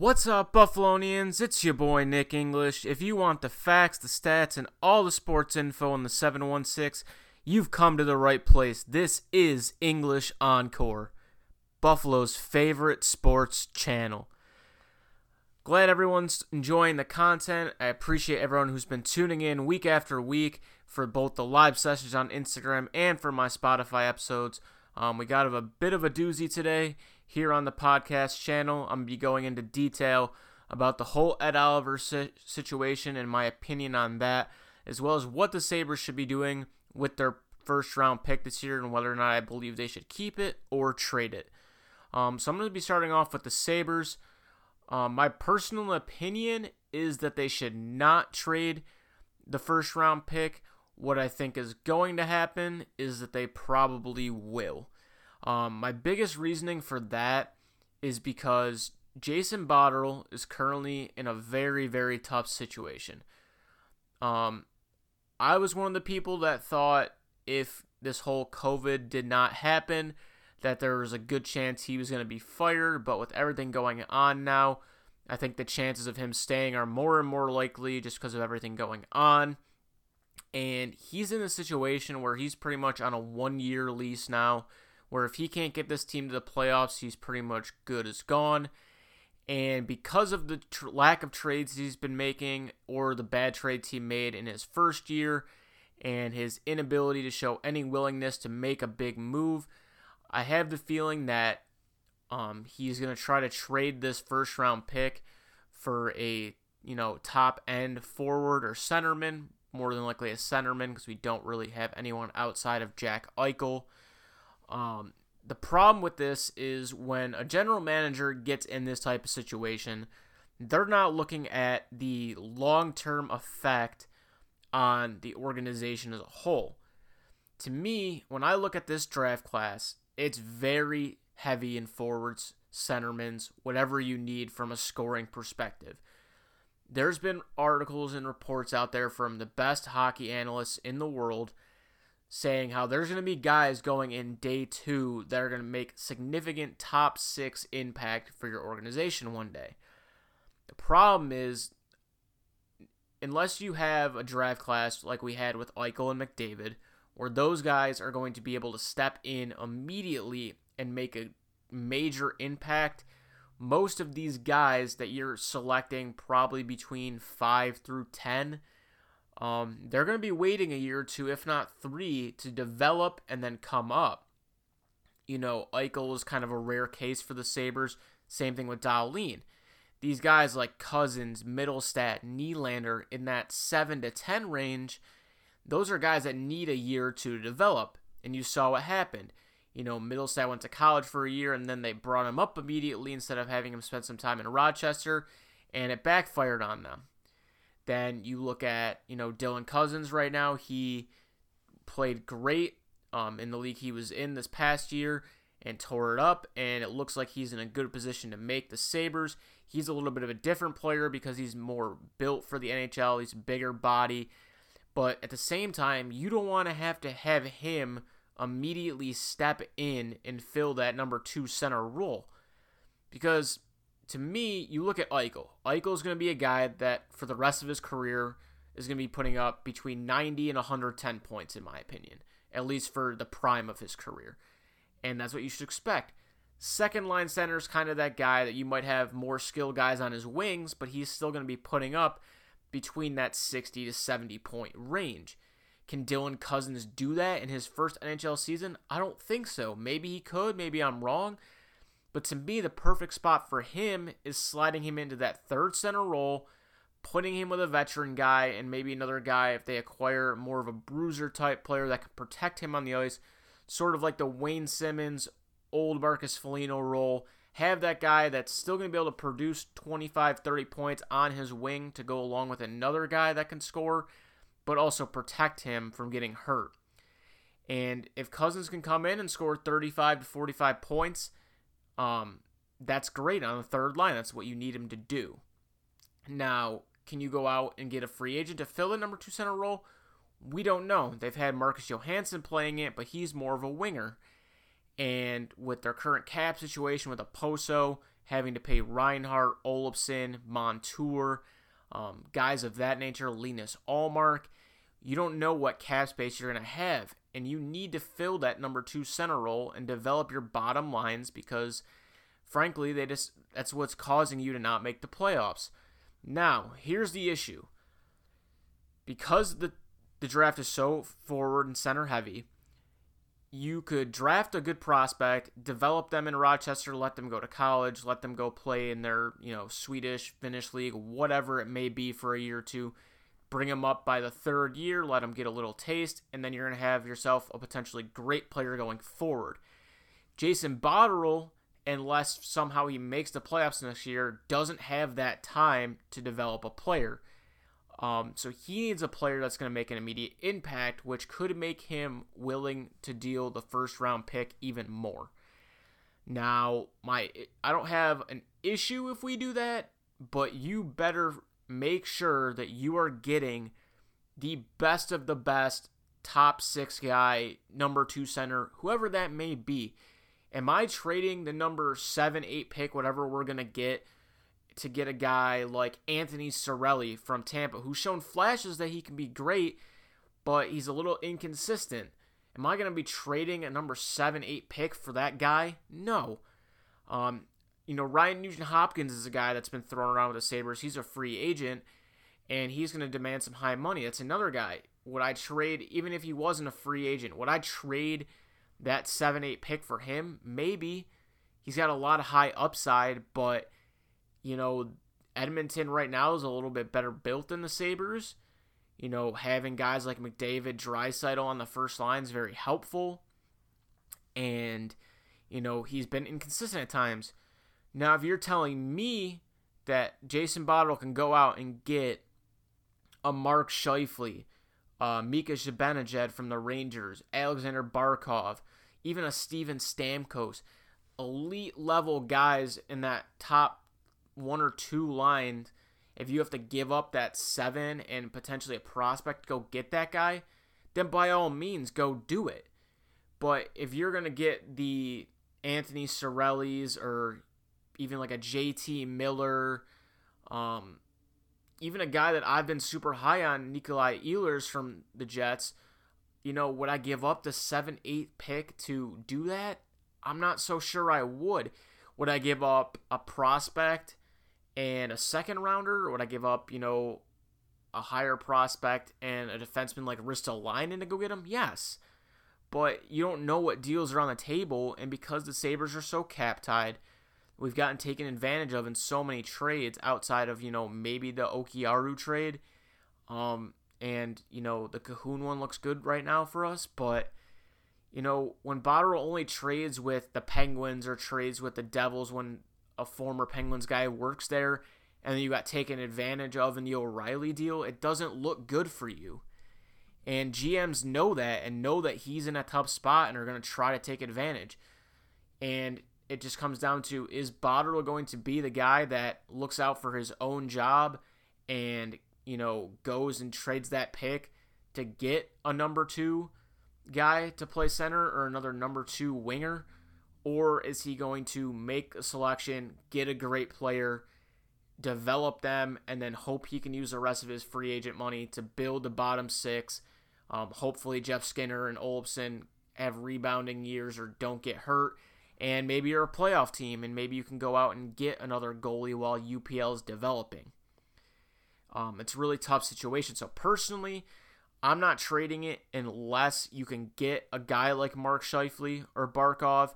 What's up, Buffalonians? It's your boy Nick English. If you want the facts, the stats, and all the sports info in the 716, you've come to the right place. This is English Encore, Buffalo's favorite sports channel. Glad everyone's enjoying the content. I appreciate everyone who's been tuning in week after week for both the live sessions on Instagram and for my Spotify episodes. Um, we got a bit of a doozy today here on the podcast channel. I'm going to be going into detail about the whole Ed Oliver si- situation and my opinion on that, as well as what the Sabres should be doing with their first round pick this year and whether or not I believe they should keep it or trade it. Um, so I'm going to be starting off with the Sabres. Um, my personal opinion is that they should not trade the first round pick. What I think is going to happen is that they probably will. Um, my biggest reasoning for that is because Jason Botterill is currently in a very, very tough situation. Um, I was one of the people that thought if this whole COVID did not happen, that there was a good chance he was going to be fired. But with everything going on now, I think the chances of him staying are more and more likely just because of everything going on. And he's in a situation where he's pretty much on a one year lease now where if he can't get this team to the playoffs, he's pretty much good as gone. And because of the tr- lack of trades he's been making, or the bad trades he made in his first year, and his inability to show any willingness to make a big move, I have the feeling that um, he's going to try to trade this first round pick for a you know top end forward or centerman, more than likely a centerman because we don't really have anyone outside of Jack Eichel. Um, the problem with this is when a general manager gets in this type of situation, they're not looking at the long term effect on the organization as a whole. To me, when I look at this draft class, it's very heavy in forwards, centermans, whatever you need from a scoring perspective. There's been articles and reports out there from the best hockey analysts in the world saying how there's going to be guys going in day two that are going to make significant top six impact for your organization one day. The problem is, unless you have a draft class like we had with Eichel and McDavid, where those guys are going to be able to step in immediately and make a major impact, most of these guys that you're selecting probably between 5 through 10 um, they're going to be waiting a year or two, if not three, to develop and then come up. You know, Eichel is kind of a rare case for the Sabres. Same thing with Dahlin. These guys like Cozens, Mittelstadt, Nylander in that 7 to 10 range, those are guys that need a year or two to develop. And you saw what happened. You know, Mittelstadt went to college for a year and then they brought him up immediately instead of having him spend some time in Rochester, and it backfired on them. Then you look at, you know, Dylan Cozens right now. He played great um, in the league he was in this past year and tore it up, and it looks like he's in a good position to make the Sabres. He's a little bit of a different player because he's more built for the NHL. He's bigger body. But at the same time, you don't want to have to have him immediately step in and fill that number two center role. Because to me, you look at Eichel. Eichel is going to be a guy that for the rest of his career is going to be putting up between 90 and 110 points, in my opinion, at least for the prime of his career. And that's what you should expect. Second line center is kind of that guy that you might have more skilled guys on his wings, but he's still going to be putting up between that 60 to 70 point range. Can Dylan Cozens do that in his first NHL season? I don't think so. Maybe he could. Maybe I'm wrong. But to me, the perfect spot for him is sliding him into that third center role, putting him with a veteran guy and maybe another guy if they acquire more of a bruiser type player that can protect him on the ice, sort of like the Wayne Simmonds, old Marcus Foligno role. Have that guy that's still going to be able to produce 25, 30 points on his wing to go along with another guy that can score, but also protect him from getting hurt. And if Cozens can come in and score 35 to 45 points, um, that's great on the third line. That's what you need him to do. Now, can you go out and get a free agent to fill the number two center role? We don't know. They've had Marcus Johansson playing it, but he's more of a winger. And with their current cap situation with Okposo having to pay Reinhart, Olofsson, Montour, um, guys of that nature, Linus Ullmark, You don't know what cap space you're going to have, and you need to fill that number two center role and develop your bottom lines because, frankly, they just that's what's causing you to not make the playoffs. Now, here's the issue. Because the the draft is so forward and center heavy, you could draft a good prospect, develop them in Rochester, let them go to college, let them go play in their, you know, Swedish, Finnish league, whatever it may be for a year or two. Bring him up by the third year, let him get a little taste, and then you're going to have yourself a potentially great player going forward. Jason Botterill, unless somehow he makes the playoffs next year, doesn't have that time to develop a player. Um, so he needs a player that's going to make an immediate impact, which could make him willing to deal the first round pick even more. Now, my I don't have an issue if we do that, but you better make sure that you are getting the best of the best top six guy, number two center, whoever that may be. Am I trading the number seven, eight pick, whatever we're gonna get? to get a guy like Anthony Cirelli from Tampa, who's shown flashes that he can be great, but he's a little inconsistent. Am I going to be trading a number seven, eight pick for that guy? No. Um, you know, Ryan Nugent Hopkins is a guy that's been thrown around with the Sabres. He's a free agent, and he's going to demand some high money. That's another guy. Would I trade, even if he wasn't a free agent, would I trade that 7 8 pick for him? Maybe. He's got a lot of high upside, but you know, Edmonton right now is a little bit better built than the Sabres. You know, having guys like McDavid, Draisaitl on the first line is very helpful. And, you know, he's been inconsistent at times. Now, if you're telling me that Jason Botterill can go out and get a Mark Scheifele, uh, Mika Zibanejad from the Rangers, Alexander Barkov, even a Steven Stamkos, elite level guys in that top one or two lines, if you have to give up that seven and potentially a prospect to go get that guy, then by all means go do it. But if you're gonna get the Anthony Cirelli's or even like a JT Miller, um, even a guy that I've been super high on, Nikolai Ehlers from the Jets, you know, would I give up the 7 8 pick to do that? I'm not so sure I would. Would I give up a prospect and a second rounder, would I give up, you know, a higher prospect and a defenseman like Ristolainen to go get him? Yes. But you don't know what deals are on the table, and because the Sabres are so cap tied, we've gotten taken advantage of in so many trades outside of, you know, maybe the Jokiharju trade. Um, and, you know, the Kahun one looks good right now for us, but you know, when Botterill only trades with the Penguins or trades with the Devils when a former Penguins guy works there and then you got taken advantage of in the O'Reilly deal, it doesn't look good for you. And GMs know that and know that he's in a tough spot and are going to try to take advantage. And it just comes down to is Botterill going to be the guy that looks out for his own job and, you know, goes and trades that pick to get a number two guy to play center or another number two winger? Or is he going to make a selection, get a great player, develop them, and then hope he can use the rest of his free agent money to build the bottom six? Um, hopefully, Jeff Skinner and Olofsson have rebounding years or don't get hurt. And maybe you're a playoff team, and maybe you can go out and get another goalie while UPL is developing. Um, it's a really tough situation. So, personally, I'm not trading it unless you can get a guy like Mark Scheifele or Barkov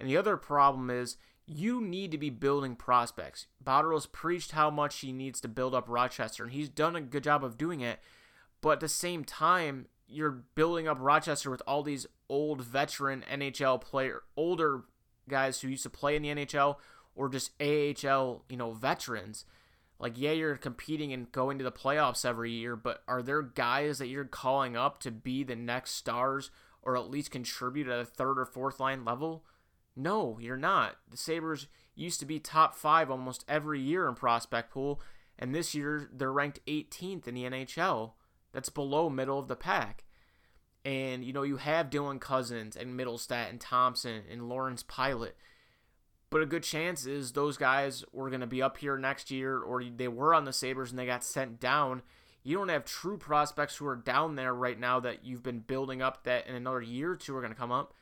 and the other problem is you need to be building prospects. Botterill's preached how much he needs to build up Rochester, and he's done a good job of doing it. But at the same time, you're building up Rochester with all these old veteran NHL player, older guys who used to play in the NHL or just AHL, you know, veterans. Like, yeah, you're competing and going to the playoffs every year, but are there guys that you're calling up to be the next stars or at least contribute at a third or fourth line level? No, you're not. The Sabres used to be top five almost every year in prospect pool, and this year they're ranked 18th in the NHL. That's below middle of the pack. And, you know, you have Dylan Cozens and Mittelstadt and Thompson and Lawrence Pilut. But a good chance is those guys were going to be up here next year, or they were on the Sabres and they got sent down. You don't have true prospects who are down there right now that you've been building up that in another year or two are going to come up.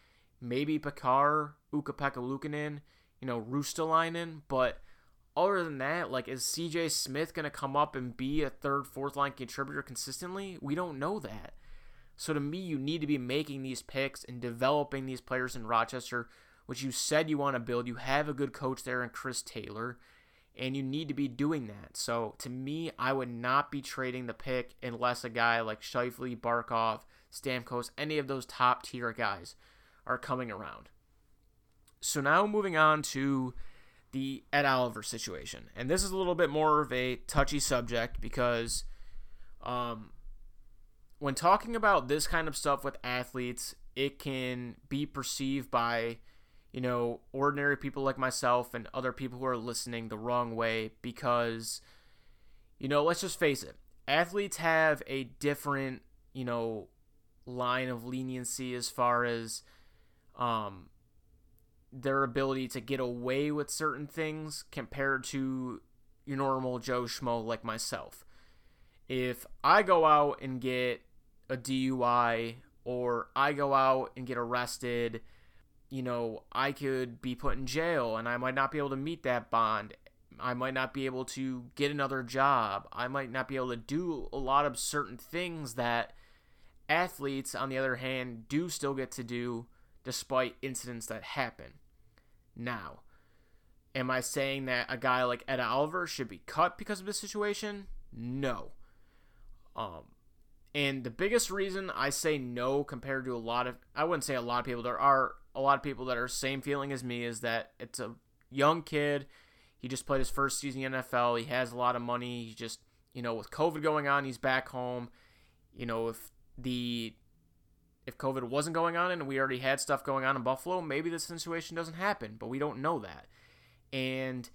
Maybe Pekar, Ukko-Pekka Luukkonen, you know, Ruotsalainen, but other than that, like, is CJ Smith going to come up and be a third, fourth line contributor consistently? We don't know that. So to me, you need to be making these picks and developing these players in Rochester, which you said you want to build. You have a good coach there in Chris Taylor, and you need to be doing that. So to me, I would not be trading the pick unless a guy like Scheifele, Barkov, Stamkos, any of those top tier guys are coming around. So now moving on to the Ed Oliver situation. And this is a little bit more of a touchy subject because um, when talking about this kind of stuff with athletes, it can be perceived by, you know, ordinary people like myself and other people who are listening the wrong way because, you know, let's just face it, athletes have a different, you know, line of leniency as far as um, their ability to get away with certain things compared to your normal Joe Schmo like myself. If I go out and get a DUI or I go out and get arrested, you know, I could be put in jail and I might not be able to meet that bond. I might not be able to get another job. I might not be able to do a lot of certain things that athletes, on the other hand, do still get to do despite incidents that happen. Now, am I saying that a guy like Ed Oliver should be cut because of this situation? No. Um, and the biggest reason I say no compared to a lot of, I wouldn't say a lot of people, there are a lot of people that are same feeling as me is that it's a young kid. He just played his first season in NFL. He has a lot of money. He just, you know, with COVID going on, he's back home. You know, if the if COVID wasn't going on and we already had stuff going on in Buffalo, maybe this situation doesn't happen, but we don't know that. And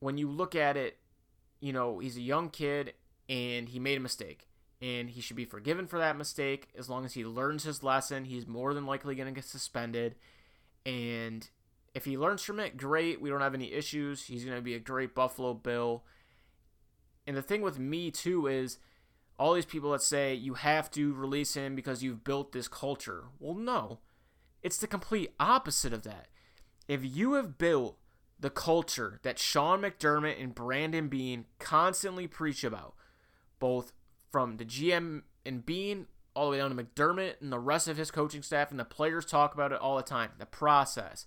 when you look at it, you know, he's a young kid and he made a mistake. And he should be forgiven for that mistake as long as he learns his lesson. He's more than likely going to get suspended. And if he learns from it, great. We don't have any issues. He's going to be a great Buffalo Bill. And the thing with me, too, is all these people that say you have to release him because you've built this culture. Well, no. It's the complete opposite of that. If you have built the culture that Sean McDermott and Brandon Beane constantly preach about, both from the GM and Beane all the way down to McDermott and the rest of his coaching staff, and the players talk about it all the time the process,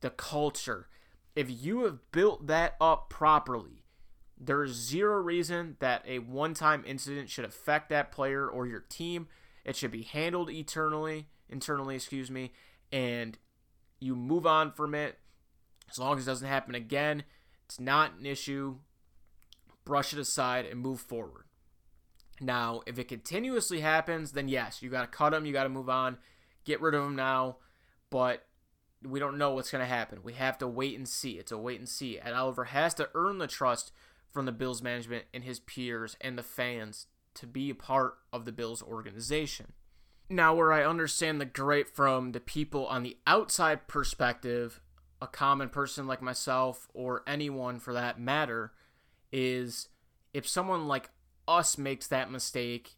the culture. If you have built that up properly, there is zero reason that a one time incident should affect that player or your team. It should be handled eternally, internally, excuse me, and you move on from it as long as it doesn't happen again. It's not an issue. Brush it aside and move forward. Now, if it continuously happens, then yes, you got to cut him, you got to move on, get rid of him now, but we don't know what's going to happen. We have to wait and see. It's a wait and see. And Oliver has to earn the trust from the Bills management and his peers and the fans to be a part of the Bills organization. Now, where I understand the gripe from the people on the outside perspective, a common person like myself or anyone for that matter, is if someone like us makes that mistake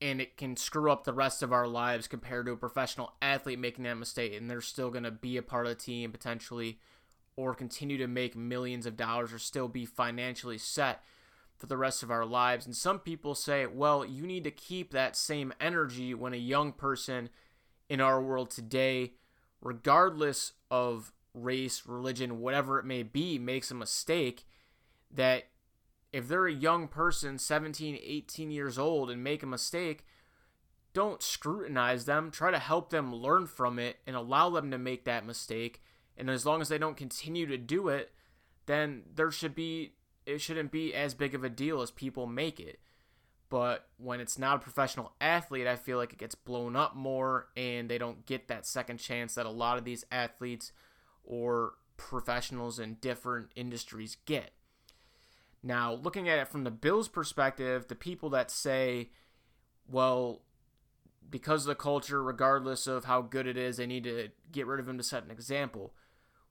and it can screw up the rest of our lives compared to a professional athlete making that mistake and they're still going to be a part of the team potentially or continue to make millions of dollars or still be financially set for the rest of our lives. And some people say, well, you need to keep that same energy when a young person in our world today, regardless of race, religion, whatever it may be, makes a mistake, that if they're a young person, 17, 18 years old, and make a mistake, don't scrutinize them. Try to help them learn from it and allow them to make that mistake and as long as they don't continue to do it, then there should be it shouldn't be as big of a deal as people make it. But when it's not a professional athlete, I feel like it gets blown up more and they don't get that second chance that a lot of these athletes or professionals in different industries get. Now, looking at it from the Bills' perspective, the people that say, well, because of the culture, regardless of how good it is, they need to get rid of him to set an example.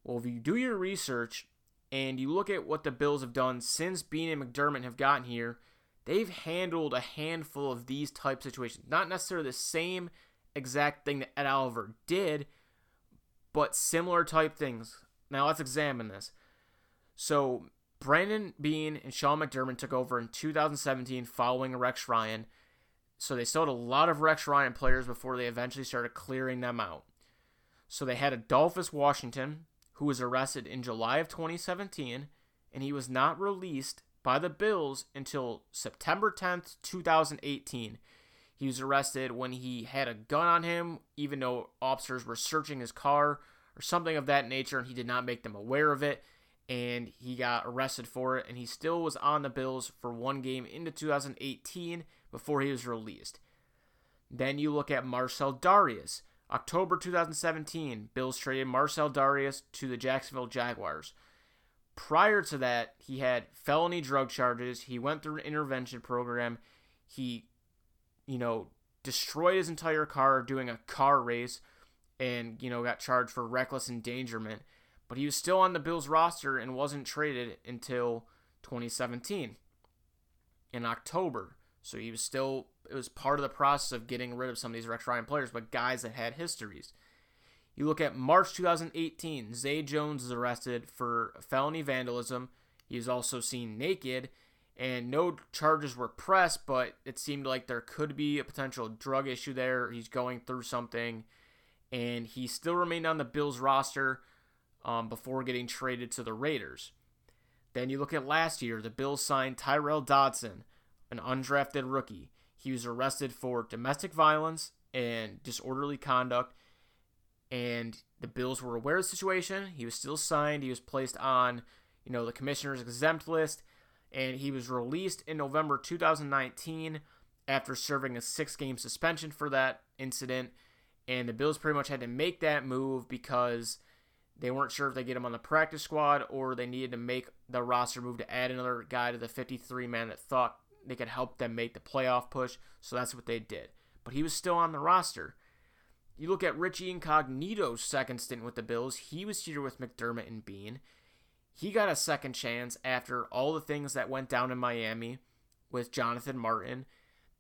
Well, if you do your research and you look at what the Bills have done since Beane and McDermott have gotten here, they've handled a handful of these type situations. Not necessarily the same exact thing that Ed Oliver did, but similar type things. Now let's examine this. So Brandon Beane and Sean McDermott took over in 2017 following Rex Ryan. So they had a lot of Rex Ryan players before they eventually started clearing them out. So they had Adolphus Washington, who was arrested in July of 2017, and he was not released by the Bills until September 10th, 2018. He was arrested when he had a gun on him, even though officers were searching his car or something of that nature, and he did not make them aware of it. And he got arrested for it, and he still was on the Bills for one game into 2018 before he was released. Then you look at Marcell Dareus. October 2017, Bills traded Marcell Dareus to the Jacksonville Jaguars. Prior to that, he had felony drug charges. He went through an intervention program. He, you know, destroyed his entire car doing a car race and, you know, got charged for reckless endangerment. But he was still on the Bills roster and wasn't traded until 2017 in October. So he was still, it was part of the process of getting rid of some of these Rex Ryan players, but guys that had histories. You look at March 2018, Zay Jones is arrested for felony vandalism. He was also seen naked, and no charges were pressed, but it seemed like there could be a potential drug issue there. He's going through something, and he still remained on the Bills roster um, before getting traded to the Raiders. Then you look at last year, the Bills signed Tyrel Dodson, an undrafted rookie. He was arrested for domestic violence and disorderly conduct and the Bills were aware of the situation. He was still signed. He was placed on, you know, the commissioner's exempt list, and he was released in November 2019 after serving a six-game suspension for that incident. And the Bills pretty much had to make that move because they weren't sure if they get him on the practice squad or they needed to make the roster move to add another guy to the 53 man that thought they could help them make the playoff push. So that's what they did. But he was still on the roster. You look at Richie Incognito's second stint with the Bills. He was here with McDermott and Beane. He got a second chance after all the things that went down in Miami with Jonathan Martin.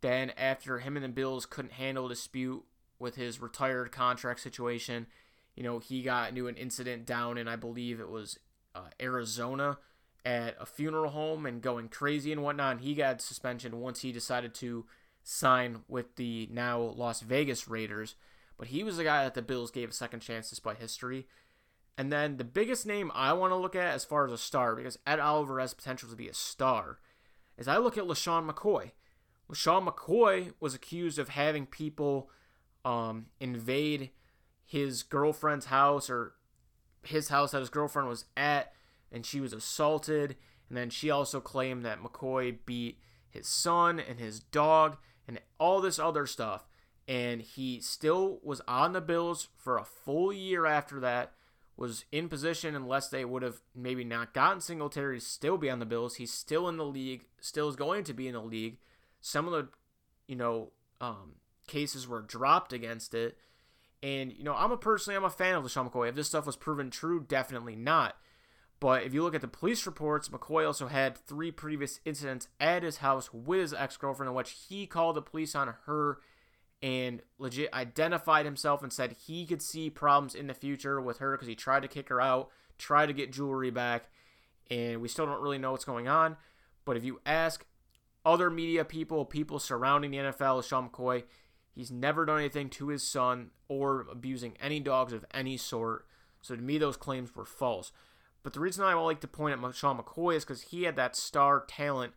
Then, after him and the Bills couldn't handle a dispute with his retired contract situation, you know, he got into an incident down in, I believe it was uh, Arizona at a funeral home and going crazy and whatnot. And he got suspension once he decided to sign with the now Las Vegas Raiders. But he was the guy that the Bills gave a second chance despite history. And then the biggest name I want to look at as far as a star, because Ed Oliver has potential to be a star, is I look at LeSean McCoy. LeSean McCoy was accused of having people um, invade his girlfriend's house or his house that his girlfriend was at, and she was assaulted. And then she also claimed that McCoy beat his son and his dog and all this other stuff and he still was on the Bills for a full year after that. Was in position unless they would have maybe not gotten Singletary still be on the Bills. He's still in the league, still is going to be in the league. Some of the, you know, um, cases were dropped against it. And, you know, I'm a personally, I'm a fan of LeSean McCoy. If this stuff was proven true, definitely not. But if you look at the police reports, McCoy also had three previous incidents at his house with his ex girlfriend in which he called the police on her and legit identified himself and said he could see problems in the future with her because he tried to kick her out, tried to get jewelry back, and we still don't really know what's going on. But if you ask other media people, people surrounding the NFL, Sean McCoy, he's never done anything to his son or abusing any dogs of any sort. So to me, those claims were false. But the reason I like to point at Sean McCoy is because he had that star talent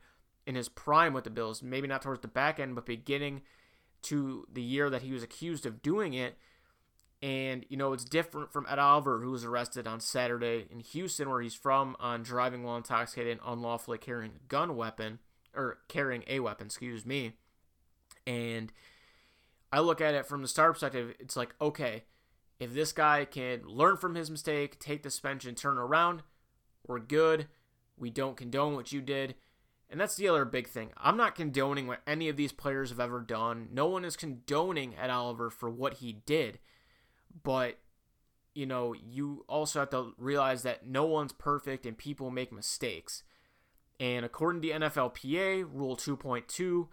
in his prime with the Bills. Maybe not towards the back end, but beginning – to the year that he was accused of doing it. And, you know, it's different from Ed Oliver, who was arrested on Saturday in Houston, where he's from, on driving while intoxicated and unlawfully carrying a gun weapon, or carrying a weapon, excuse me. And I look at it from the star perspective, it's like, okay, if this guy can learn from his mistake, take the suspension, turn around, we're good. We don't condone what you did. And that's the other big thing. I'm not condoning what any of these players have ever done. No one is condoning Ed Oliver for what he did. But you know, you also have to realize that no one's perfect and people make mistakes. And according to NFLPA, Rule 2.2,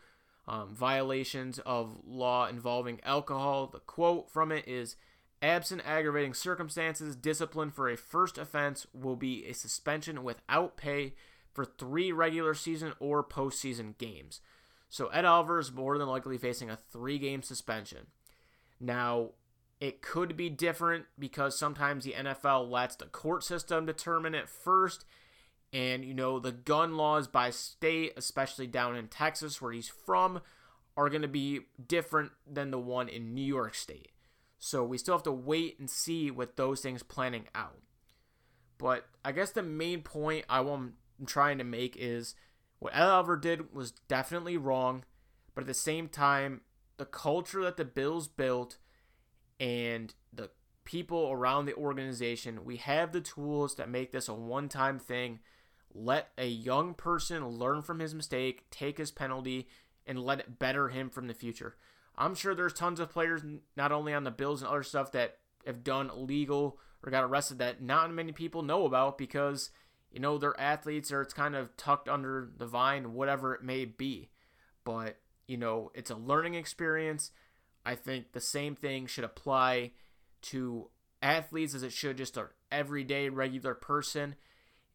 um, violations of law involving alcohol, the quote from it is absent aggravating circumstances, discipline for a first offense will be a suspension without pay for three regular season or postseason games. So Ed Oliver is more than likely facing a three game suspension. Now, it could be different because sometimes the NFL lets the court system determine it first. And, you know, the gun laws by state, especially down in Texas where he's from, are going to be different than the one in New York State. So we still have to wait and see what those things planning out. But I guess the main point I am trying to make is what Ed Oliver did was definitely wrong, but at the same time, the culture that the Bills built and the people around the organization, we have the tools that make this a one time thing. Let a young person learn from his mistake, take his penalty, and let it better him from the future. I'm sure there's tons of players, not only on the Bills and other stuff, that have done illegal or got arrested that not many people know about because, you know, they're athletes or it's kind of tucked under the vine, whatever it may be. But, you know, it's a learning experience. I think the same thing should apply to athletes as it should just an everyday regular person.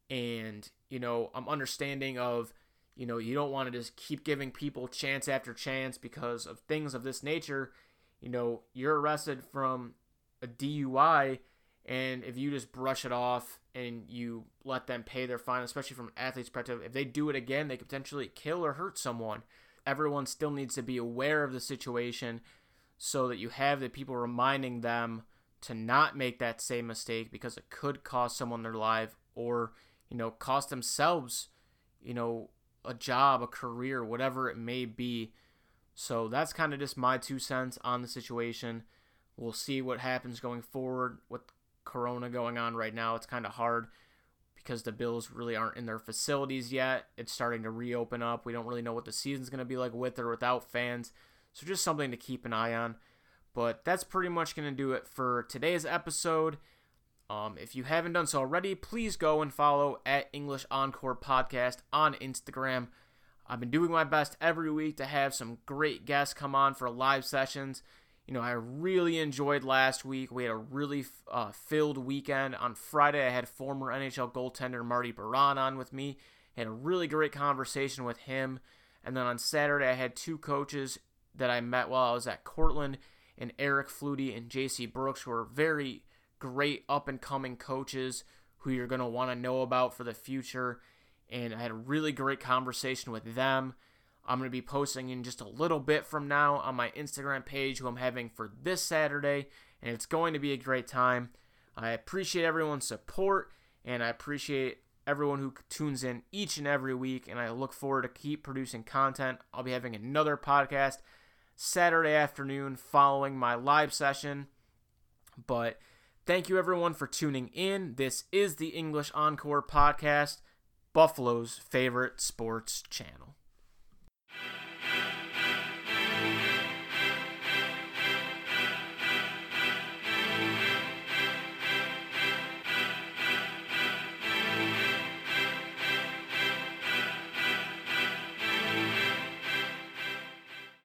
And, you know, I'm understanding of, you know, you don't want to just keep giving people chance after chance because of things of this nature. You know, you're arrested from a DUI, and if you just brush it off and you let them pay their fine, especially from an athlete's perspective, if they do it again, they could potentially kill or hurt someone. Everyone still needs to be aware of the situation so that you have the people reminding them to not make that same mistake because it could cost someone their life or you know cost themselves you know a job a career whatever it may be. So that's kind of just my two cents on the situation. We'll see what happens going forward with corona going on right now. It's kind of hard because the bills really aren't in their facilities yet. It's starting to reopen up. We don't really know what the season's going to be like with or without fans. So just something to keep an eye on. But that's pretty much going to do it for today's episode. Um, if you haven't done so already, please go and follow at English Encore Podcast on Instagram. I've been doing my best every week to have some great guests come on for live sessions. You know, I really enjoyed last week. We had a really uh, filled weekend. On Friday, I had former NHL goaltender Marty Biron on with me. Had a really great conversation with him. And then on Saturday, I had two coaches that I met while I was at Cortland, and Eric Flutie and JC Brooks, who are very great up and coming coaches who you're going to want to know about for the future. And I had a really great conversation with them. I'm going to be posting in just a little bit from now on my Instagram page who I'm having for this Saturday, and it's going to be a great time. I appreciate everyone's support, and I appreciate everyone who tunes in each and every week, and I look forward to keep producing content. I'll be having another podcast Saturday afternoon following my live session. But thank you everyone for tuning in. This is the English Encore podcast, Buffalo's favorite sports channel.